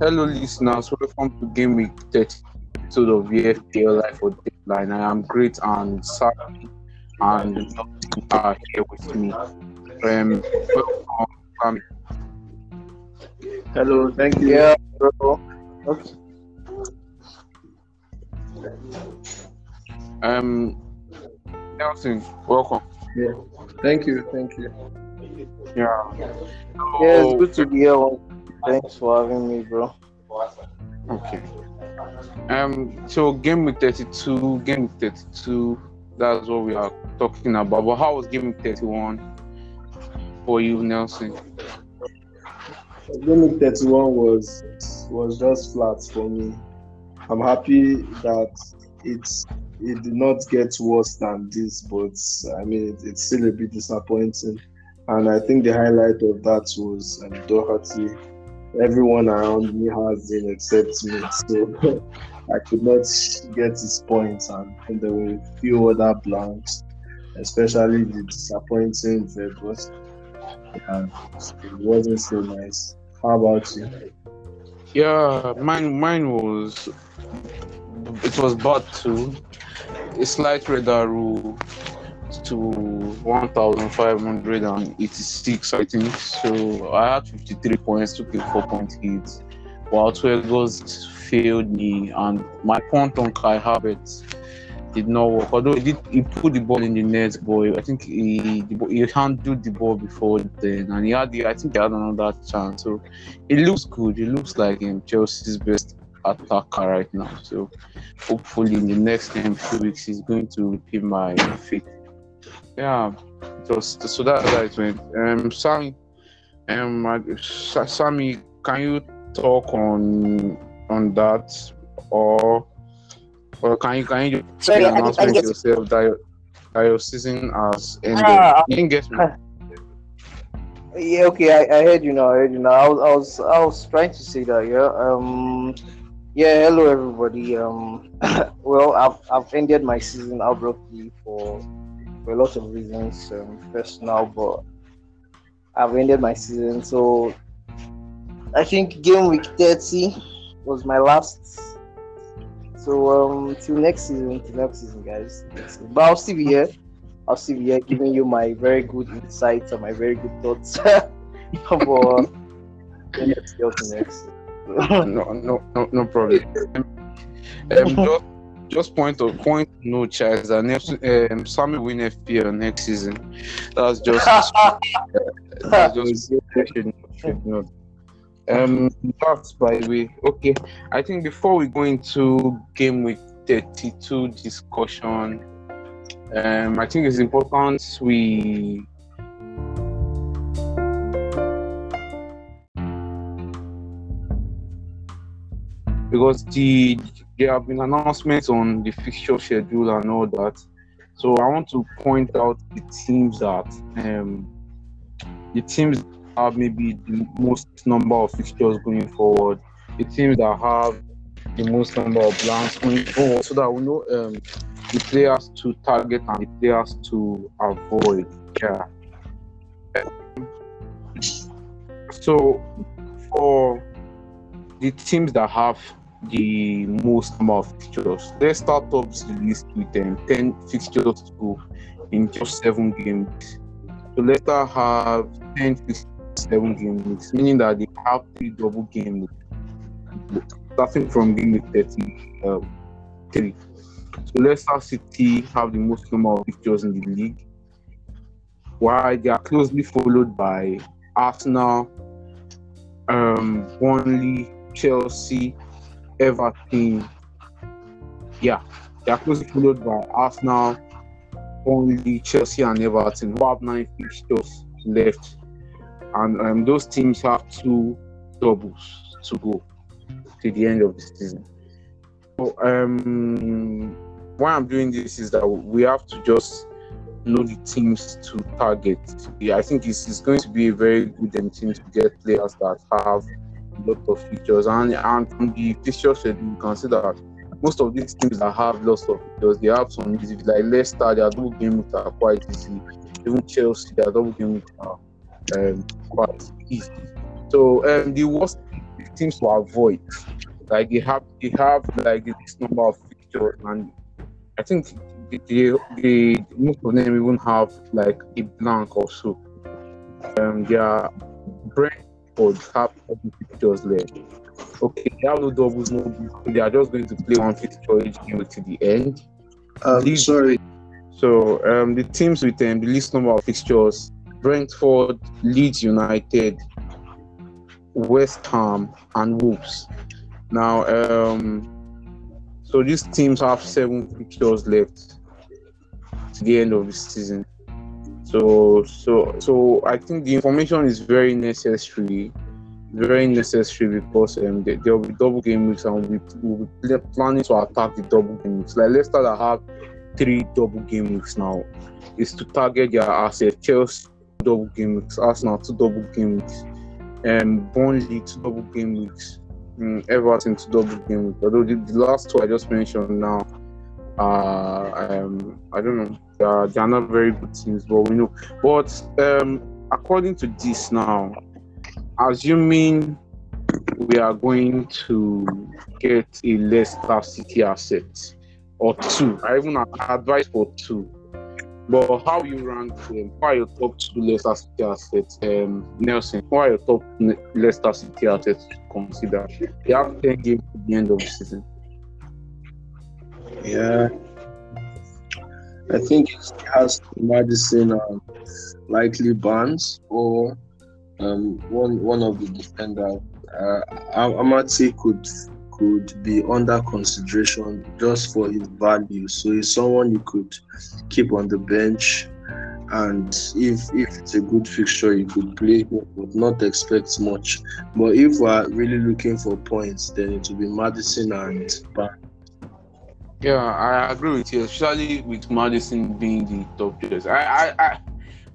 Hello, listeners. Welcome to Game Week 30 episode of VFPL Life for Deadline. I am great and Sammy and you are here with me. Um, welcome, Sammy. Hello, thank you. Yeah, bro. Okay. Um, Nelson, welcome. Yeah. Thank you, thank you. Yeah. Yeah, it's good to be here. Thanks for having me, bro. Okay. Um. So game week thirty-two, game week thirty-two. That's what we are talking about. But how was game week thirty-one for you, Nelson? Game week 31 was was just flat for me. I'm happy that it's it did not get worse than this, but I mean it, it's still a bit disappointing. And I think the highlight of that was um, Doherty. Everyone around me has him except me, so I could not get his points, and, and there were a few other blanks, especially the disappointing Vedros. And it wasn't so nice. How about you? Yeah, mine mine was it was bad too. A slight radar rule to 1586 I think. So I had 53 points, took a four point hit. While Twelgos failed me and my punt on Kai Havertz did not work. Although he did he put the ball in the net, boy. I think he he handled the ball before then and he had I think he had another chance. So it looks good. It looks like um, Chelsea's best attacker right now. So hopefully in the next um, few weeks he's going to repeat my Yeah, just so that that it went. Um, Sammy, um, Sammy, can you talk on on that or or can you can you just Sorry, make I an didn't- I announcement didn't get- yourself that your, that your season has ended? Ah. you didn't get me. Yeah, okay, I, I heard you now. I heard you now. I was, I was, I was trying to say that. Yeah. Um. Yeah. Hello, everybody. Um. well, I've, I've ended my season abruptly for, for a lot of reasons, um, personal, but I've ended my season. So, I think game week thirty was my last. So um, till next season, till next season, guys. But I'll still be here. I'll still be here giving you my very good insights and my very good thoughts. but then let's to next. no, no, no, no problem. Um, just, point of point no chance that next um Sammy win FPL next season. That's just that's just should, should not. Um, that's by the way. Okay, I think before we go into game week thirty-two discussion, um, I think it's important we because the there have been announcements on the fixture schedule and all that. So I want to point out the teams that um the teams have maybe the most number of fixtures going forward, the teams that have the most number of blanks going forward, so that we know um the players to target and the players to avoid. Yeah. So for the teams that have the most number of fixtures. Let's start off the list with um, 10 fixtures to go in just seven games. So Leicester have 10 fixtures, seven game weeks, meaning that they have three double game starting from game week 30. Um, three. So Leicester City have the most number of fixtures in the league, while they are closely followed by Arsenal, um, Burnley, Chelsea, Everton. Yeah, they are closely followed by Arsenal, only Chelsea, and Everton, who have nine fixtures left. And um, those teams have two doubles to go to the end of the season. So, um, why I'm doing this is that we have to just know the teams to target. Yeah, I think it's, it's going to be a very good um, team to get players that have lot of features. And and from the fixture schedule, you can see that most of these teams that have lots of features, they have some easy like Leicester, their double game weeks are quite easy. Even Chelsea, their double game weeks are um, quite easy. So um, the worst teams to avoid. Like they have they have like this number of fixtures, and I think they, they most of them even have like a blank or so. Um, they are Brentford have fixtures left. Okay, they have no doubles, no they are just going to play one fixture each game to the end. Um, sorry, So um, the teams with um, the least number of fixtures: Brentford, Leeds United, West Ham, and Wolves. Now, um, so these teams have seven fixtures left to the end of the season. So, so, so I think the information is very necessary, very necessary because um, there, there will be double game weeks and we'll be, we'll be planning to attack the double game weeks. Like Leicester that have three double game weeks now is to target their assets. Chelsea double game weeks, Arsenal two double game weeks, um, Burnley two double game weeks, um, Everton two double game weeks. Although the, the last two I just mentioned now, uh, um, I don't know, are, they are not very good teams, but we know. But um, according to this now, assuming we are going to get a Leicester City asset or two. I even advise for two. But how you rank them? Are your top two Leicester City assets? Um, Nelson, Why your top Leicester City assets to consider? They have 10 games at the end of the season. yeah. I think it has Maddison and likely Barnes or um, one one of the defenders. Uh, Amartey could could be under consideration just for his value. So he's someone you could keep on the bench, and if if it's a good fixture, you could play but not expect much. But if we're really looking for points, then it will be Maddison and Barnes. Yeah, I agree with you, especially with Maddison being the top choice. I, I,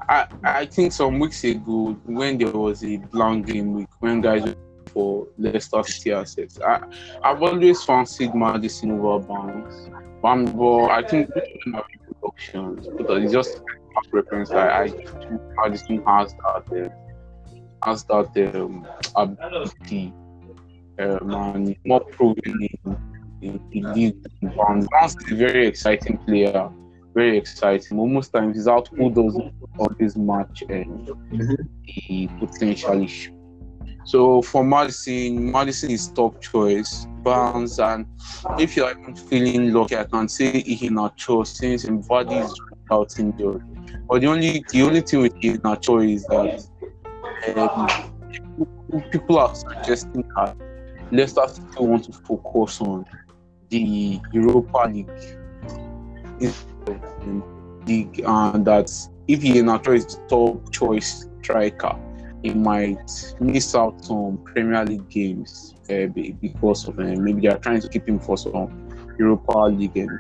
I, I, think some weeks ago when there was a blank game week when guys were for Leicester City assets, I, I've always fancied Maddison over Barnes. But, but I think options because it's just my preference. I, I Maddison has that uh, has that um, ability um, more proven in in the league than Barnes. Barnes is a very exciting player, very exciting. Most times his output doesn't always match and he potentially should. So for Maddison, Maddison is top choice. Barnes and if you're even feeling lucky, I can say Iheanacho since Vardy is out injured. But the only the only thing with Iheanacho is that um, people are suggesting that Leicester still want to focus on the Europa League league, and that if Iheanacho is the top choice striker, he might miss out on Premier League games uh, because of uh, maybe they are trying to keep him for some Europa League and.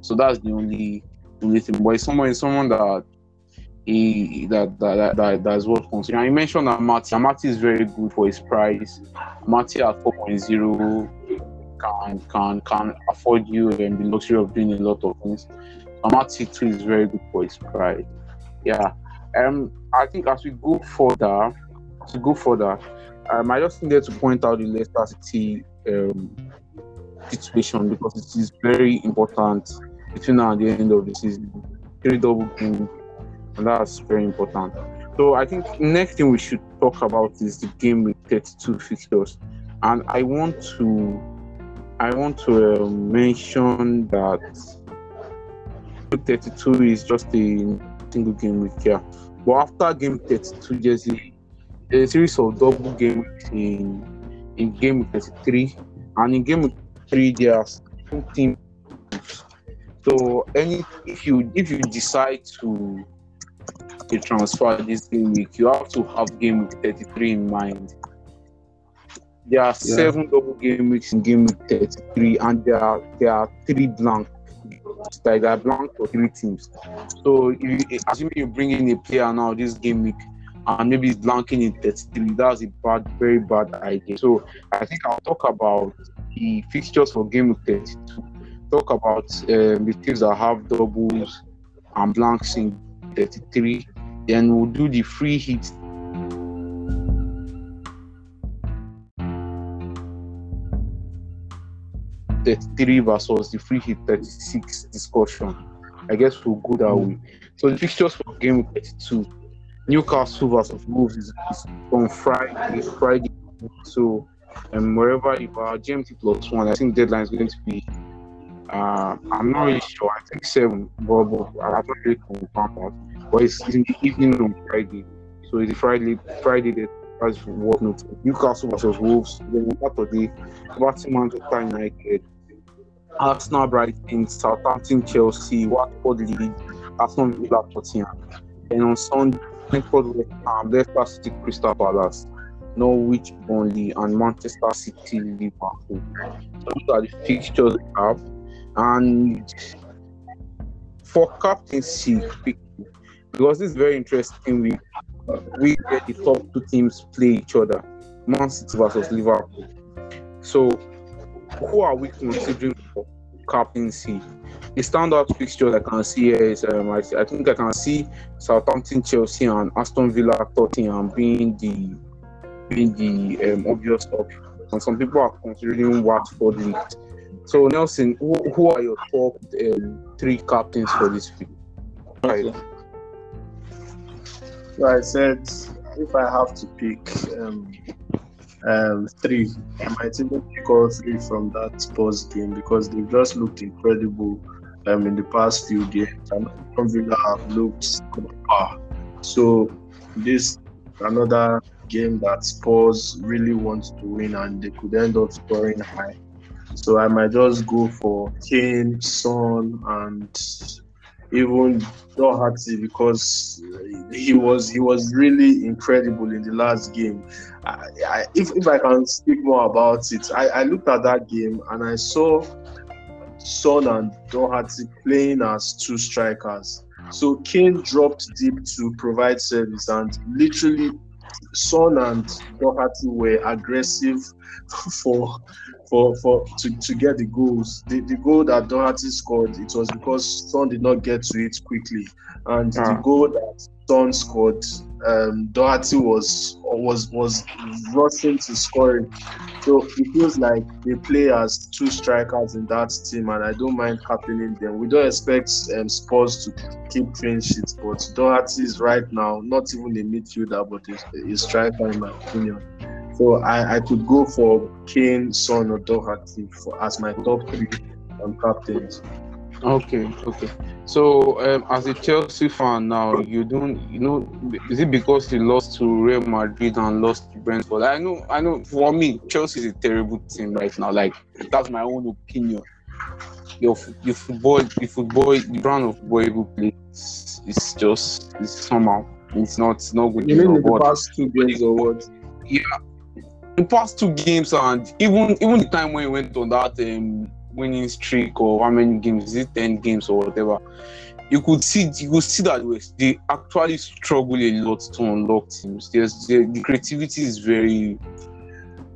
So that's the only only thing. But it's someone, it's someone that he that that that, that, that is worth considering. You mentioned Amartey. Amartey is very good for his price. Amartey at 4.0 can can can afford you and the luxury of doing a lot of things. Amartey too is very good for his price. Yeah. Um I think as we go further, to go further, um, I just needed to point out the Leicester City um, situation because it is very important between now and the end of the season. Three double games, and that's very important. So I think next thing we should talk about is the game with 32 fixtures, and I want to I want to uh, mention that 32 is just a single game week here. But after game 32, there's a, a series of double game in in game 33, and in game week 3 there are 17 so any if you if you decide to to transfer this game week, you have to have game 33 in mind. There are Yeah. seven double game weeks in game week 33, and there are there are three blank. Like there are blank for three teams. So if you, assuming you bring in a player now this game week, and maybe it's blanking in 33, that's a bad, very bad idea. So I think I'll talk about the fixtures for game week 32 talk about um, the teams that have doubles and blanks in 33. Then we'll do the free hit 33 versus the free hit 36 discussion. I guess we'll go that way. So the fixtures for game 32, Newcastle versus Wolves is, is on Friday. Friday. So um, wherever you are, GMT plus one. I think deadline is going to be. Uh, I'm not really sure. I think seven, but, but I'm not really confirmed that. But it's in the evening on Friday. So it's Friday. Friday that as what note. Newcastle versus Wolves. Then Saturday, Everton Manchester United. Arsenal Brighton, Southampton Chelsea, Watford Leeds, Aston Villa Tottenham. And on Sunday, Brentford Ham, Leicester City Crystal Palace. Norwich, Burnley, and Manchester City, Liverpool. Those are the fixtures we have. And for captaincy, because this is very interesting week, we get the top two teams play each other Man City versus Liverpool. So, who are we considering for captaincy? The standout fixture I can see is um, I, I think I can see Southampton, Chelsea, and Aston Villa, Tottenham being the being the um, obvious option. And some people are considering Watford Leeds. So Nelson, who, who are your top um, three captains for this week? Right. So I said if I have to pick um, um, three, I might even pick all three from that Spurs game because they've just looked incredible um, in the past few games. And Villa have looked par. So this another game that Spurs really wants to win and they could end up scoring high. So I might just go for Kane, Son, and even Doherty because he was he was really incredible in the last game. I, I, if, if I can speak more about it, I, I looked at that game and I saw Son and Doherty playing as two strikers. So Kane dropped deep to provide service and literally Son and Doherty were aggressive for for for to, to get the goals. The, the goal that Doherty scored, it was because Son did not get to it quickly, and the Ah. goal that Son scored, um, Doherty was was was rushing to score it. So it feels like they play as two strikers in that team, and I don't mind captaining them. We don't expect um, Spurs to keep clean sheets, but Doherty is right now not even a midfielder, but a, a striker in my opinion. So I, I could go for Kane, Son, or Doherty for as my top three um, captains. Okay, okay. So, um, as a Chelsea fan now, you don't, you know, is it because you lost to Real Madrid and lost to Brentford? I know, I know. For me, Chelsea is a terrible team right now. Like that's my own opinion. Your, your football, the football, the brand of football you play is, is just it's somehow it's not, it's not good. You mean the past two games or what? The past two games and even even the time when he went on that um, winning streak or how many games is it 10 games or whatever you could see you could see that they actually struggle a lot to unlock teams. There's the, the creativity is very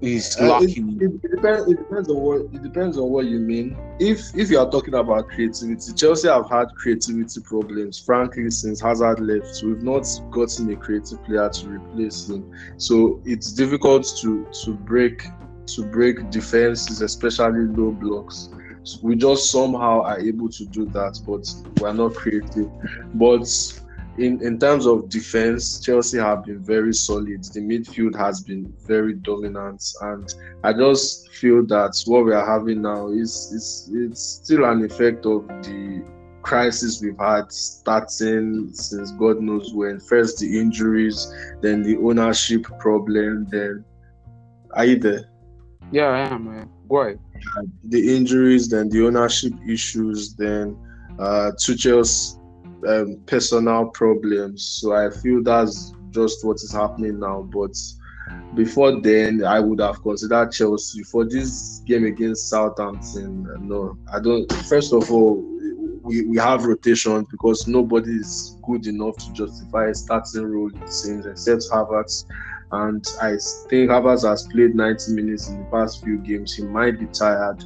is Uh, it, it, it depends. It depends on what it depends on what you mean. If if you are talking about creativity, Chelsea have had creativity problems. Frankly, since Hazard left, we've not gotten a creative player to replace him. So it's difficult to to break to break defenses, especially low blocks. So we just somehow are able to do that, but we're not creative. But in, in terms of defense, Chelsea have been very solid. The midfield has been very dominant, and I just feel that what we are having now is is it's still an effect of the crisis we've had starting since God knows when. First the injuries, then the ownership problem, then are you there? yeah i am man why the injuries, then the ownership issues, then uh, Tuchel's um, personal problems. So I feel that's just what is happening now. But before then, I would have considered Chelsea for this game against Southampton. No, I don't. First of all, we, we have rotation because nobody is good enough to justify a starting role, it seems, except Havertz. And I think Havertz has played 90 minutes in the past few games. He might be tired.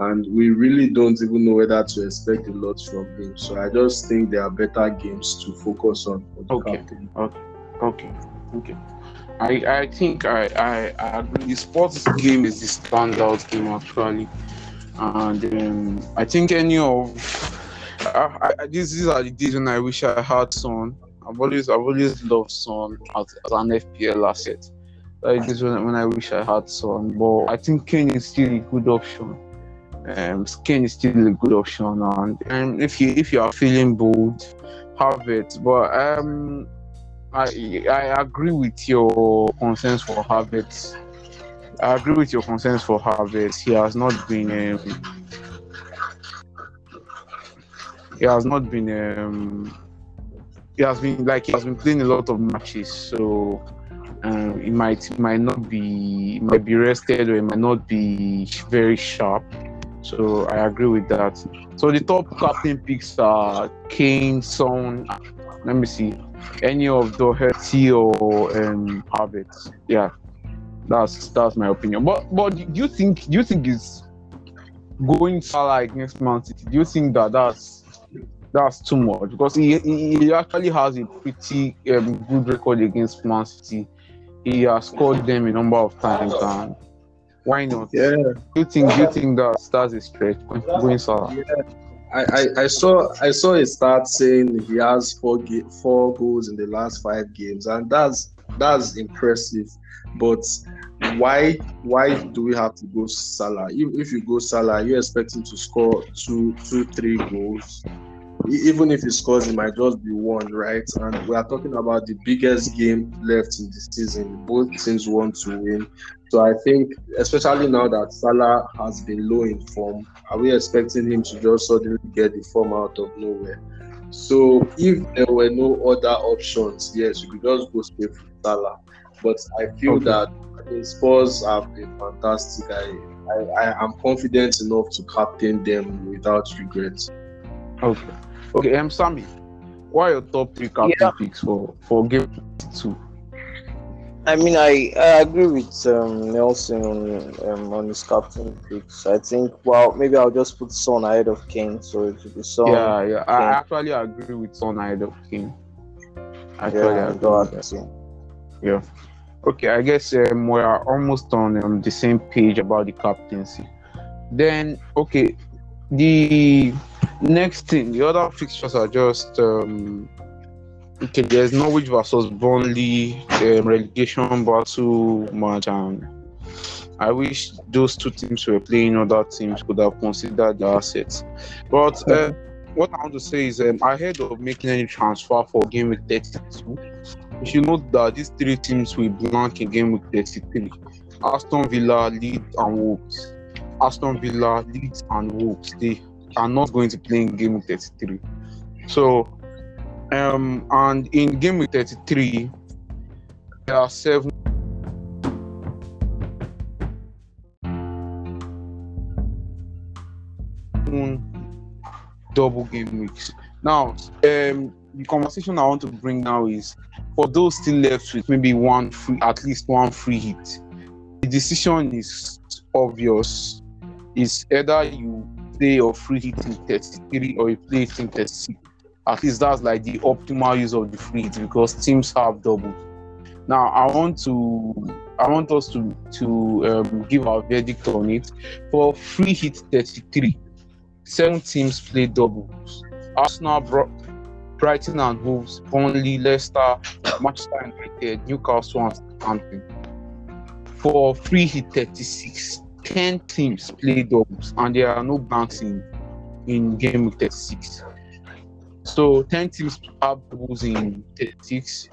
And we really don't even know whether to expect a lot from him. So I just think there are better games to focus on Okay. captain. okay okay i i think i i, I agree the Spurs game is the standout game actually and um, I think any of I, I, these these are the days when I wish I had Son. I've always I've always loved Son as, as an FPL asset. That is when, when I wish I had Son, but I think Kane is still a good option. Um, Kane is still a good option, and, if you if you are feeling bold, have it. But um, I I agree with your concerns for Havertz. I agree with your concerns for Havertz. He has not been um, he has not been um, he has been like he has been playing a lot of matches, so um, it might might not be might be rested or it might not be very sharp. So I agree with that. So the top captain picks are Kane, Son. Let me see, any of Doherty or um, Havertz. Yeah, that's that's my opinion. But but do you think do you think it's going Salah against Man City? Do you think that that's that's too much because he, he, he actually has a pretty um, good record against Man City. He has scored them a number of times, and why not? Yeah. You think? You think that stars is stretch going, Salah? Yeah. I, I, I saw I saw a start saying he has four ga- four goals in the last five games, and that's that's impressive. But why why do we have to go Salah? If, if you go Salah, you're expecting to score two two three goals. Even if he scores, it might just be one, right? And we are talking about the biggest game left in the season. Both teams want to win. So I think, especially now that Salah has been low in form, are we expecting him to just suddenly get the form out of nowhere? So if there were no other options, yes, you could just go straight for Salah. But I feel Okay. that I mean, Spurs have been fantastic. I, I, I am confident enough to captain them without regret. Okay. Okay, um, Sammy, what are your top three captain Yeah. picks for for game two? I mean, I, I agree with um, Nelson on um, on his captain picks. I think, well, maybe I'll just put Son ahead of Kane, so it will be Son. yeah, yeah. I actually agree with Son ahead of Kane. Actually, yeah, agree go with ahead. that. Yeah. Okay, I guess um, we are almost on um, the same page about the captaincy. Then, okay, the next thing, the other fixtures are just um, okay. There's Norwich versus Burnley um, relegation battle match, and I wish those two teams were playing. Other teams could have considered the assets, but. Uh, what I want to say is, um, ahead of making any transfer for game week 32, you should note that these three teams will blank in game week 33. Aston Villa, Leeds, and Wolves. Aston Villa, Leeds, and Wolves. They are not going to play in game week 33. So, um, and in game week 33, there are seven. double game weeks. Now, um, the conversation I want to bring now is for those still left with maybe one free, at least one free hit. The decision is obvious. It's either you play your free hit in 33 or you play it in 36. At least that's like the optimal use of the free because teams have double. Now, I want to, I want us to to um, give our verdict on it. For free hit 33, seven teams play doubles. Arsenal, Bro- Brighton and Wolves, Burnley, Leicester, Manchester United, Newcastle and Southampton. For free hit 36, 10 teams play doubles and there are no blanks in, in game week 36. So 10 teams have doubles in 36.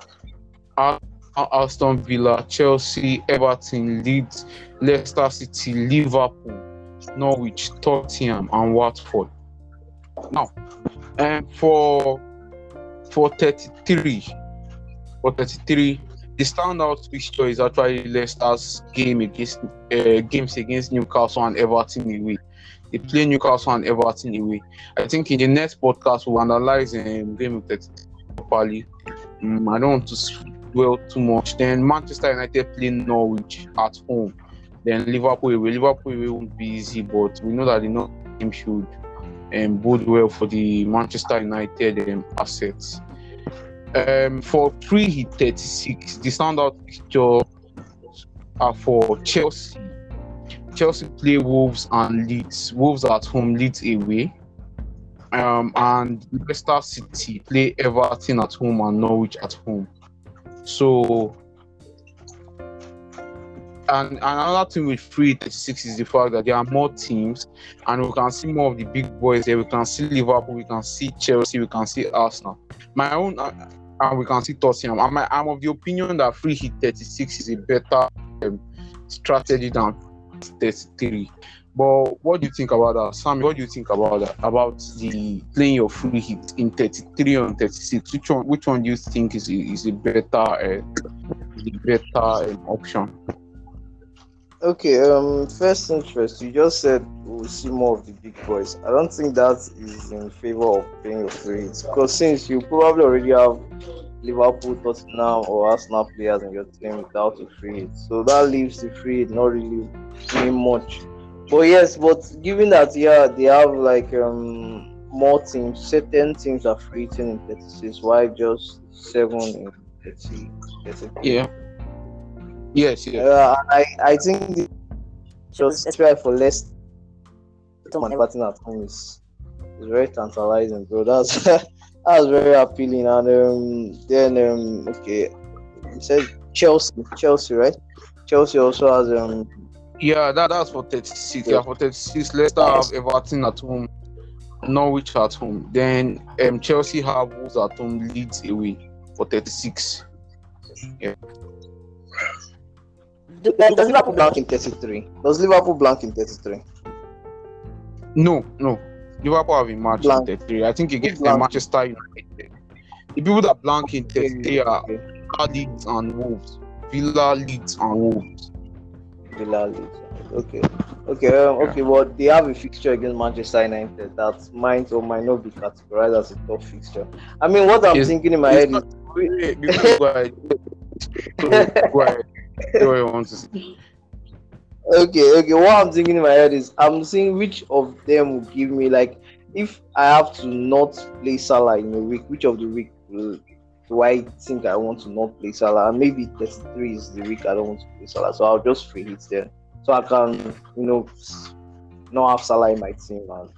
Ar- Aston Villa, Chelsea, Everton, Leeds, Leicester City, Liverpool, Norwich, Tottenham, and Watford. Now, and for for 33, for 33, the standout fixture is actually Leicester's game against uh, games against Newcastle and Everton away. They play Newcastle and Everton away. I think in the next podcast we'll analyze um, game of 33 properly. Um, I don't want to dwell too much. Then Manchester United play Norwich at home then Liverpool away. Liverpool away won't be easy, but we know that the North team should um, bode well for the Manchester United um, assets. Um, for free hit 36, the standout fixture are for Chelsea, Chelsea play Wolves and Leeds. Wolves at home, Leeds away. Um, and Leicester City play Everton at home and Norwich at home. So, and, and another thing with free 36 is the fact that there are more teams, and we can see more of the big boys there. We can see Liverpool, we can see Chelsea, we can see Arsenal. My own, uh, and we can see Tottenham. I'm, I'm of the opinion that free hit 36 is a better um, strategy than 33. But what do you think about that, Sam? What do you think about that? About the playing of free hit in 33 and 36? Which one? Which one do you think is a, is a better uh, the better um, option? Okay, um, first interest, you just said we'll see more of the big boys. I don't think that is in favor of playing your free hits because since you probably already have Liverpool, Tottenham, or Arsenal players in your team without a free hit, so that leaves the free hit not really doing much. But yes, but given that yeah, they have like um more teams, certain teams are free hitting in 36, why just seven in 30, 30 Yeah. Yes, yes. uh, I I think the just try for less man batting at home is, is very tantalizing, bro. That's that's very appealing. And um, then um, okay, you said Chelsea, Chelsea, right? Chelsea also has um Yeah, that, that's for 36. Yeah, for 36. Leicester have Everton at home, Norwich at home. Then um, Chelsea have Wolves at home, Leeds away for 36. Yeah. does Liverpool blank in 33? Does Liverpool blank in 33? No, no. Liverpool have a match Blank. in 33. I think against Manchester United. The people that blank in 33 are Okay. Villa, Leeds and Wolves. Villa, Leeds and Wolves. Villa Leeds. Okay. Okay, um, okay, Well, they have a fixture against Manchester United that might or might not be categorized as a tough fixture. I mean, what I'm It's- thinking in my head not- is Wait, before you go ahead. So, go ahead. Say what you want to say. Okay, okay. What I'm thinking in my head is I'm seeing which of them will give me like if I have to not play Salah in a week, which of the week will, do I think I want to not play Salah? And maybe 33 is the week I don't want to play Salah, so I'll just free hit then, so I can you know not have Salah in my team and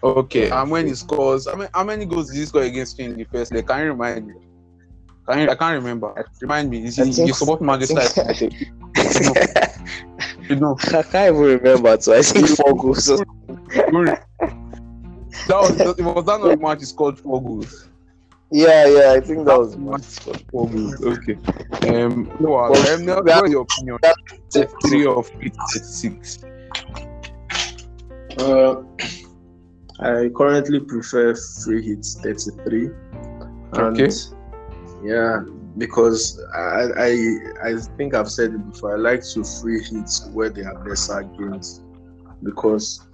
Okay, and when he scores, I mean, how many goals did he score against you in the first leg? Can you remind me? Can you, I can't remember. Remind me. Is I he, think- you support Manchester I think- United? You know, I can't even remember. So I think four goals. that was it was that not the match he scored four goals. Yeah, yeah. I think that was. Match scored four goals. Okay. Um, no, Well, um, now, what is your opinion? Three of eight, six. Uh, I currently prefer free hits 33. And Okay. Yeah, because I, I I think I've said it before. I like to free hits where they are lesser games because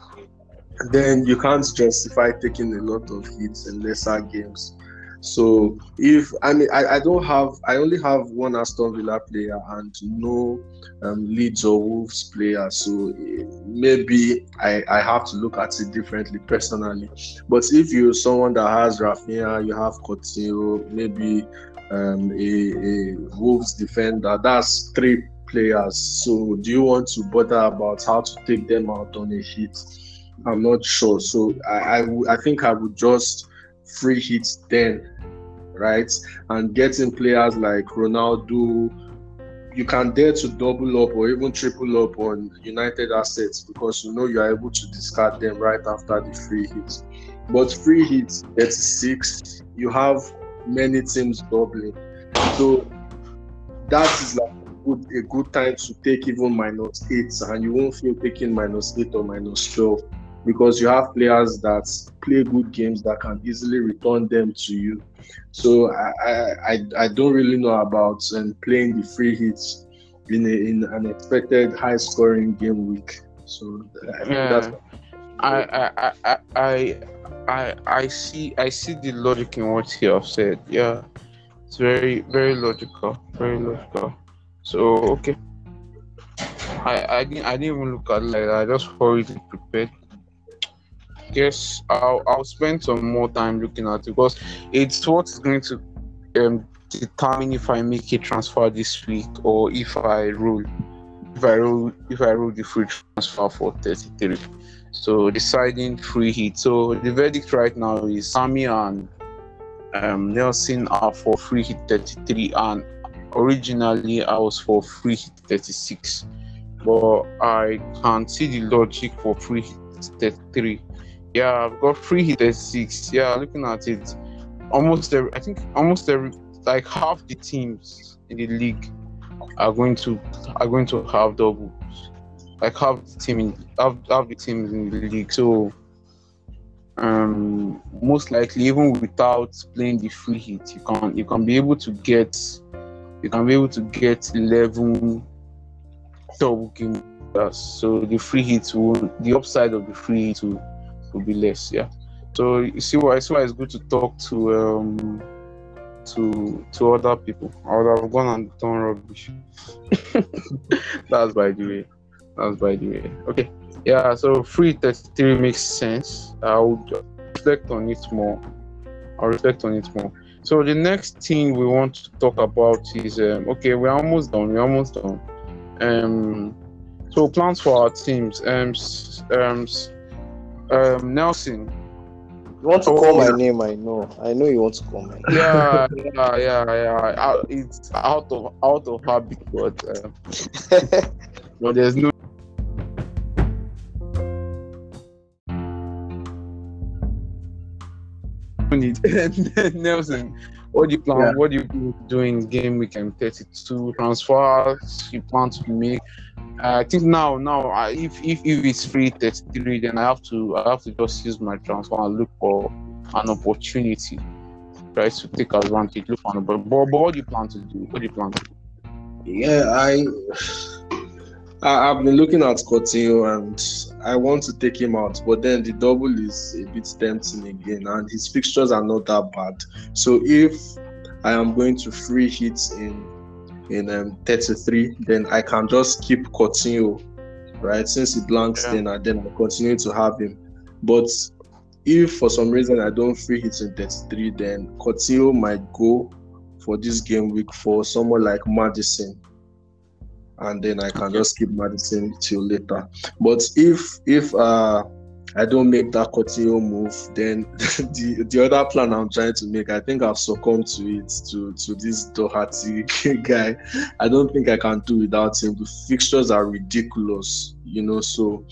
then you can't justify taking a lot of hits in lesser games. So if I mean I, I don't have I only have one Aston Villa player and no um, Leeds or Wolves player, so maybe I, I have to look at it differently personally. But if you're someone that has Raphinha, you have Coutinho, maybe um, a, a Wolves defender, that's three players. So do you want to bother about how to take them out on a hit? I'm not sure. So I I, think I would just free hit then, right? And getting players like Ronaldo, you can dare to double up or even triple up on United assets because you know you are able to discard them right after the free hit. But free hit 36, you have many teams doubling. So that is like a good, a good time to take even minus eight, and you won't feel taking minus eight or minus 12 because you have players that play good games that can easily return them to you. So I I, I, I don't really know about um, playing the free hits in a, in an expected high scoring game week. So I think Yeah. that's I, I, I, I, I, see, I see the logic in what you have said. Yeah, it's very, very logical, very logical. So okay, I, I didn't, I didn't even look at like that. I just hurriedly prepared. Yes, I'll, I'll spend some more time looking at it because it's what is going to um determine if I make a transfer this week or if I roll. If I roll if I roll the free transfer for 33. So deciding free hit. So the verdict right now is Sammy and um, Nelson are for free hit 33 and originally I was for free hit 36. But I can see the logic for free hit 33. Yeah, I've got free hit 36. Yeah, looking at it, almost every I think almost every like half the teams in the league are going to are going to have doubles. Like half the team in half, half the teams in the league. So um most likely even without playing the free hit, you can you can be able to get you can be able to get 11 double game so the free hit will the upside of the free hit will, will be less yeah. So you see why so it's good to talk to um to to other people. I would have gone and done rubbish. That's by the way that's by the way okay yeah so free 33 makes sense i would reflect on it more i'll reflect on it more so the next thing we want to talk about is um, okay we're almost done we're almost done um so plans for our teams um um, um nelson you want to oh, call my name? I know. I know you want to call my name. Yeah, yeah, yeah, yeah. It's out of out of habit, but uh, but there's no. Need Nelson. What do you plan? Yeah. What do you do in game weekend 32 transfers you plan to make? Uh, I think now, now, uh, if, if if it's free 33, then I have to I have to just use my transfer and look for an opportunity, right, to take advantage. Look for an but, but what do you plan to do? What do you plan to do? Yeah, I I, have been looking at Coutinho and I want to take him out, but then the double is a bit tempting again, and his fixtures are not that bad. So if I am going to free hits in in um, 33, then I can just keep Coutinho, right? Since he blanks, yeah. then I then I continue to have him. But if for some reason I don't free hit in 33, then Coutinho might go for this game week for someone like Maddison. And then I can just keep Maddison till later. But if if uh I don't make that Coutinho move, then the the other plan I'm trying to make, I think I've succumbed to it to to this Doherty guy. I don't think I can do without him. The fixtures are ridiculous, you know. So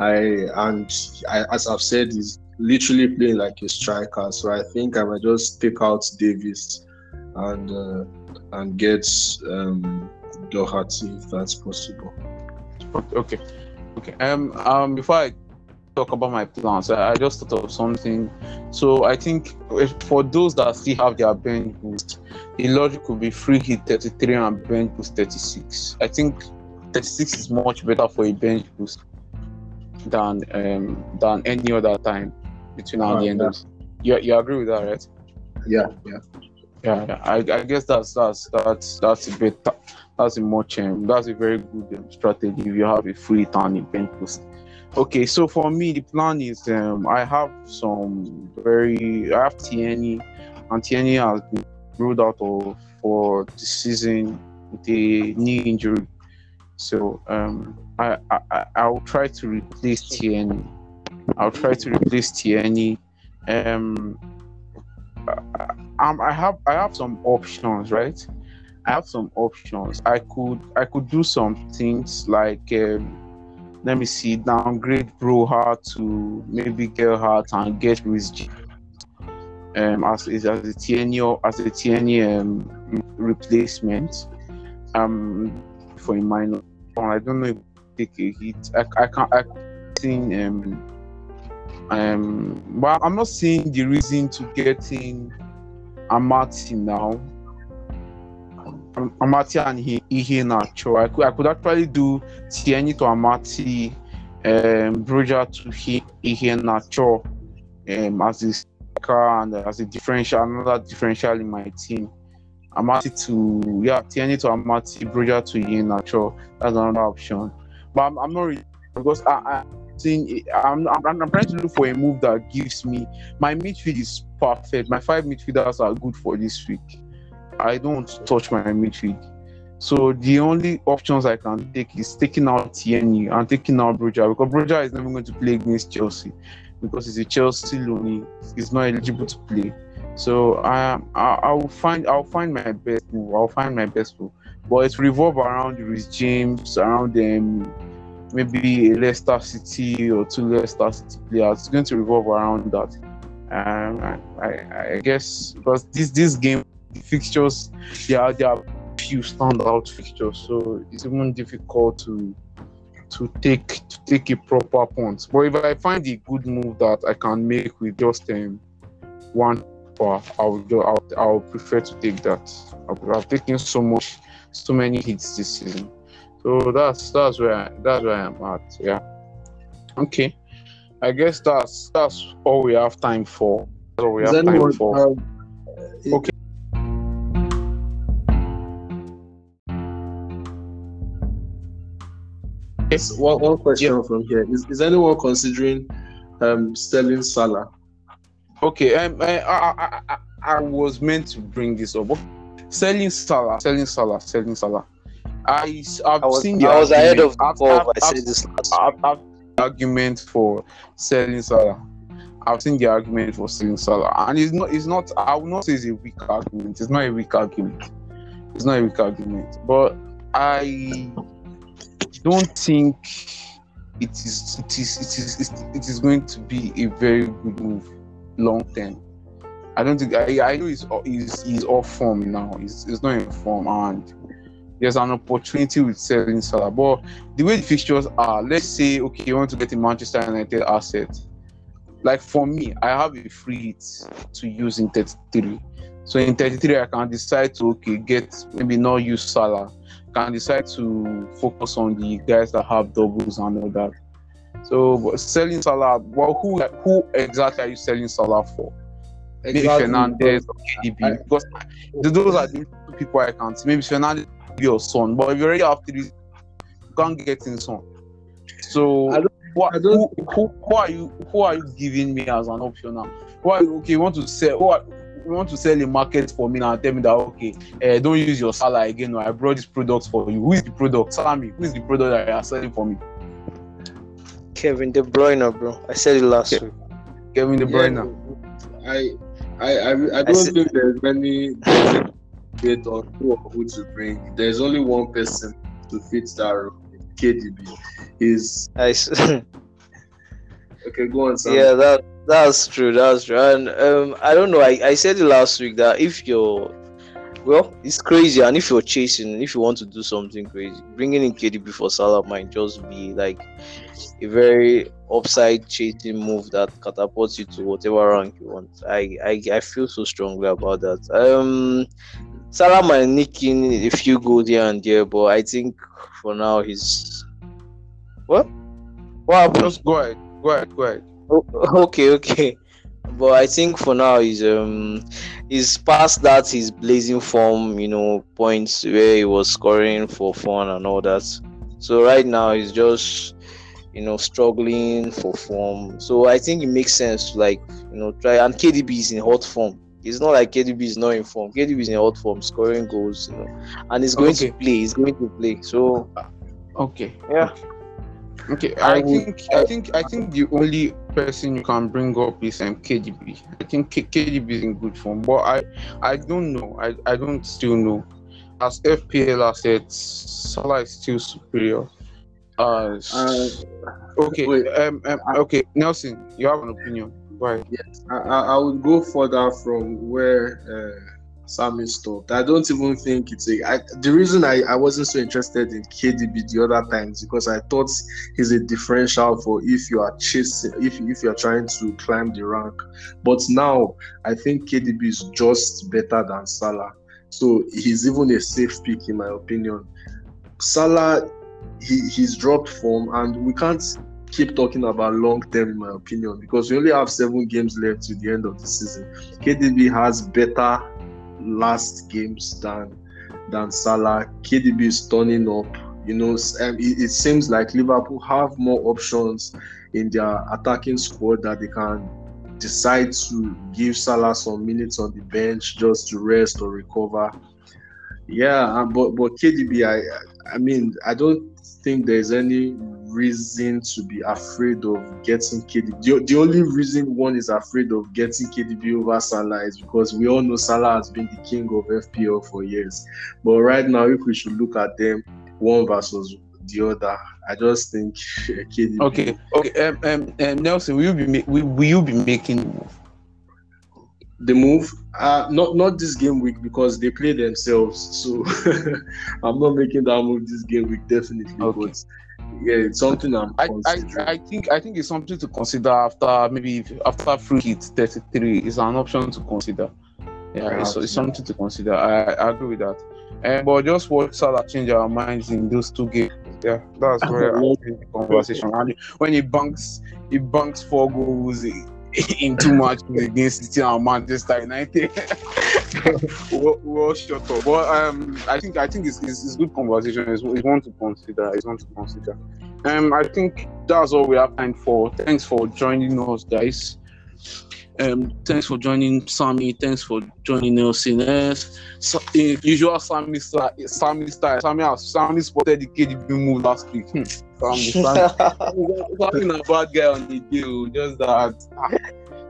I and I, as I've said, he's literally playing like a striker. So I think I might just take out Davis and uh, and get um, Doherty if that's possible. Okay. Okay. Um. Um. Before I talk about my plans, I, I just thought of something. So I think for those that still have their bench boost, the logic would be free hit 33 and bench boost 36. I think 36 is much better for a bench boost than um than any other time between now and the end you, you agree with that, right? Yeah, yeah. Yeah, yeah. I, I guess that's that's that's that's a bit that's a much um, that's a very good um, strategy if you have a free turn in bench boost. Okay, so for me, the plan is um, I have some very I have Tierney, and Tierney has been ruled out of for the season with a knee injury. So um, I, I I'll try to replace Tierney. I'll try to replace Tierney. Um, I, I have I have some options, right? I have some options. I could I could do some things like. Um, let me see, downgrade Broja to maybe Gelhardt and get Reece um, as, as a Tierney as a Tierney um, replacement um, for a minor. I don't know if take a hit. I, I can't. I think um, um, but I'm not seeing the reason to get in Amartey now Amartey and Iheanacho. I could I could actually do Tierney to Amartey, um, Broja to Iheanacho um, as a car and as a differential, another differential in my team. Amartey to yeah, Tierney to Amartey, Broja to Iheanacho. That's another option. But I'm, I'm not really because I, I I'm, I'm, I'm trying to look for a move that gives me my midfield is perfect. My five midfielders are good for this week. I don't touch my midfield. So the only options I can take is taking out Tierney and taking out Broja because Broja is never going to play against Chelsea because he's a Chelsea loanee. He's not eligible to play. So I, I I will find I'll find my best move. I'll find my best move. But it's revolve around Reece James, around them, maybe a Leicester City or two Leicester City players. It's going to revolve around that. Um, I, I guess because this this game fixtures there are there are few standout fixtures, so it's even difficult to to take to take a proper punt. But if I find a good move that I can make with just um, one I will I'll, I'll prefer to take that. I've taken so much so many hits this season. So that's that's where I, that's where I'm at. Yeah. Okay. I guess that's that's all we have time for. That's all we have time for. Um, okay. Yes, one, one question yeah. from here. Is, is anyone considering um, selling Salah? Okay, um, I, I, I, I was meant to bring this up. Selling Salah, selling Salah, selling Salah. I, I've I was, seen the I was ahead of the curve. I said this last I've, I've, argument for selling Salah. I've seen the argument for selling Salah, and it's not. It's not. I will not say it's a weak argument. It's not a weak argument. It's not a weak argument, but I don't think it is. It is. It is. It is going to be a very good move long term. I don't think I, I know he's, he's he's off form now. He's, he's not in form and there's an opportunity with selling Salah. But the way the fixtures are, let's say okay, you want to get a Manchester United asset. Like for me, I have a free hit to use in 33. So in 33, I can decide to okay get maybe not use Salah. Can decide to focus on the guys that have doubles and all that. So selling Salah, well, who who exactly are you selling Salah for? Exactly. Maybe Fernandes or KDB, I, because those are the two people I can't see. Maybe Fernandes your Son, but if you already have three, you can't get in Son. So what, who, who, who, are you who are you giving me as an option now? Why okay, you want to sell who are, you want to sell a market for me now and tell me that okay, uh, don't use your Salah again. No, I brought this product for you. Who is the product? Tell me, who is the product that you are selling for me? Kevin De Bruyne, bro. I said it last week. Kevin De Bruyne. Yeah, I, I, I, I don't I said, think there's many debate on who or who to bring. There's only one person to fit that role. KDB. Is I. okay, go on. Sam. Yeah, that that's true. That's true. And um, I don't know. I, I said it last week that if you're well, it's crazy. And if you're chasing, if you want to do something crazy, bringing in KDB for Salah might just be like a very upside chasing move that catapults you to whatever rank you want. I, I, I feel so strongly about that. Um, Salah might nick in a few goals here and there, but I think for now he's what? What happened? Just go ahead. Go ahead. Go ahead. Oh, okay, okay but I think for now he's um he's past that his blazing form, you know, points where he was scoring for fun and all that. So right now he's just you know struggling for form. So I think it makes sense to like you know try and KDB is in hot form. It's not like KDB is not in form. KDB is in hot form, scoring goals, you know, and he's going okay. to play. He's going to play. So okay, yeah. Okay, I, I think I think I think the only person you can bring up is um, KDB. I think K- KDB is in good form, but I I don't know. I, I don't still know. As FPL assets, Salah is still superior. Uh, uh okay, wait, um, um, okay, Nelson, you have an opinion. Why? Yes, I, I would go further from where. Sammy stopped. I don't even think it's a. I, the reason I, I wasn't so interested in KDB the other times because I thought he's a differential for if you are chasing, if if you are trying to climb the rank. But now I think KDB is just better than Salah, so he's even a safe pick in my opinion. Salah, he he's dropped form, and we can't keep talking about long term in my opinion because we only have seven games left to the end of the season. KDB has better last games than than Salah. KDB is turning up. You know, um, it, it, seems like Liverpool have more options in their attacking squad that they can decide to give Salah some minutes on the bench just to rest or recover. Yeah, but but KDB, I I mean, I don't think there's any reason to be afraid of getting KDB. The, the only reason one is afraid of getting KDB over Salah is because we all know Salah has been the king of FPL for years. But right now, if we should look at them one versus the other, I just think KDB. Okay, okay. Um, um, um, Nelson, will you be ma- will, will you be making the move uh not not this game week because they play themselves so i'm not making that move this game week definitely Okay. but yeah it's something i'm I, I. I think I think it's something to consider after maybe after free hit 33 is an option to consider. Yeah, it's, it's something to consider. I, I agree with that. Um, but just watch Salah change our minds in those two games. Yeah, that's where I think the conversation. And when he banks he banks four goals in, in two matches against City and Manchester United. we'll, we'll shut up. But um, I think I think it's, it's, it's good conversation. It's, it's one to consider. It's one to consider. Um, I think that's all we have time for. Thanks for joining us, guys. Um, thanks for joining Sammy. Thanks for joining Nelson. Uh, so, uh, usual Sammy style. Sammy style. Sammy Sammy spotted the KDB move last week. Hmm. Sammy, Sammy. Sammy a bad guy on the deal. Just that.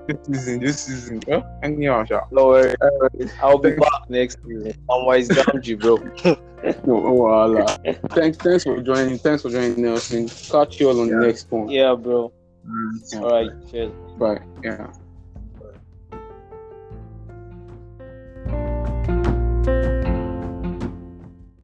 This season, this season. Uh, anyhow, sha. no worry, no worry. I'll be back next season. I'm wise down you, bro. No, no wahala. thanks, thanks for joining. Thanks for joining, Nelson. Catch you all on the next one. Yeah, bro. Mm. All right, cheers. Bye. Yeah.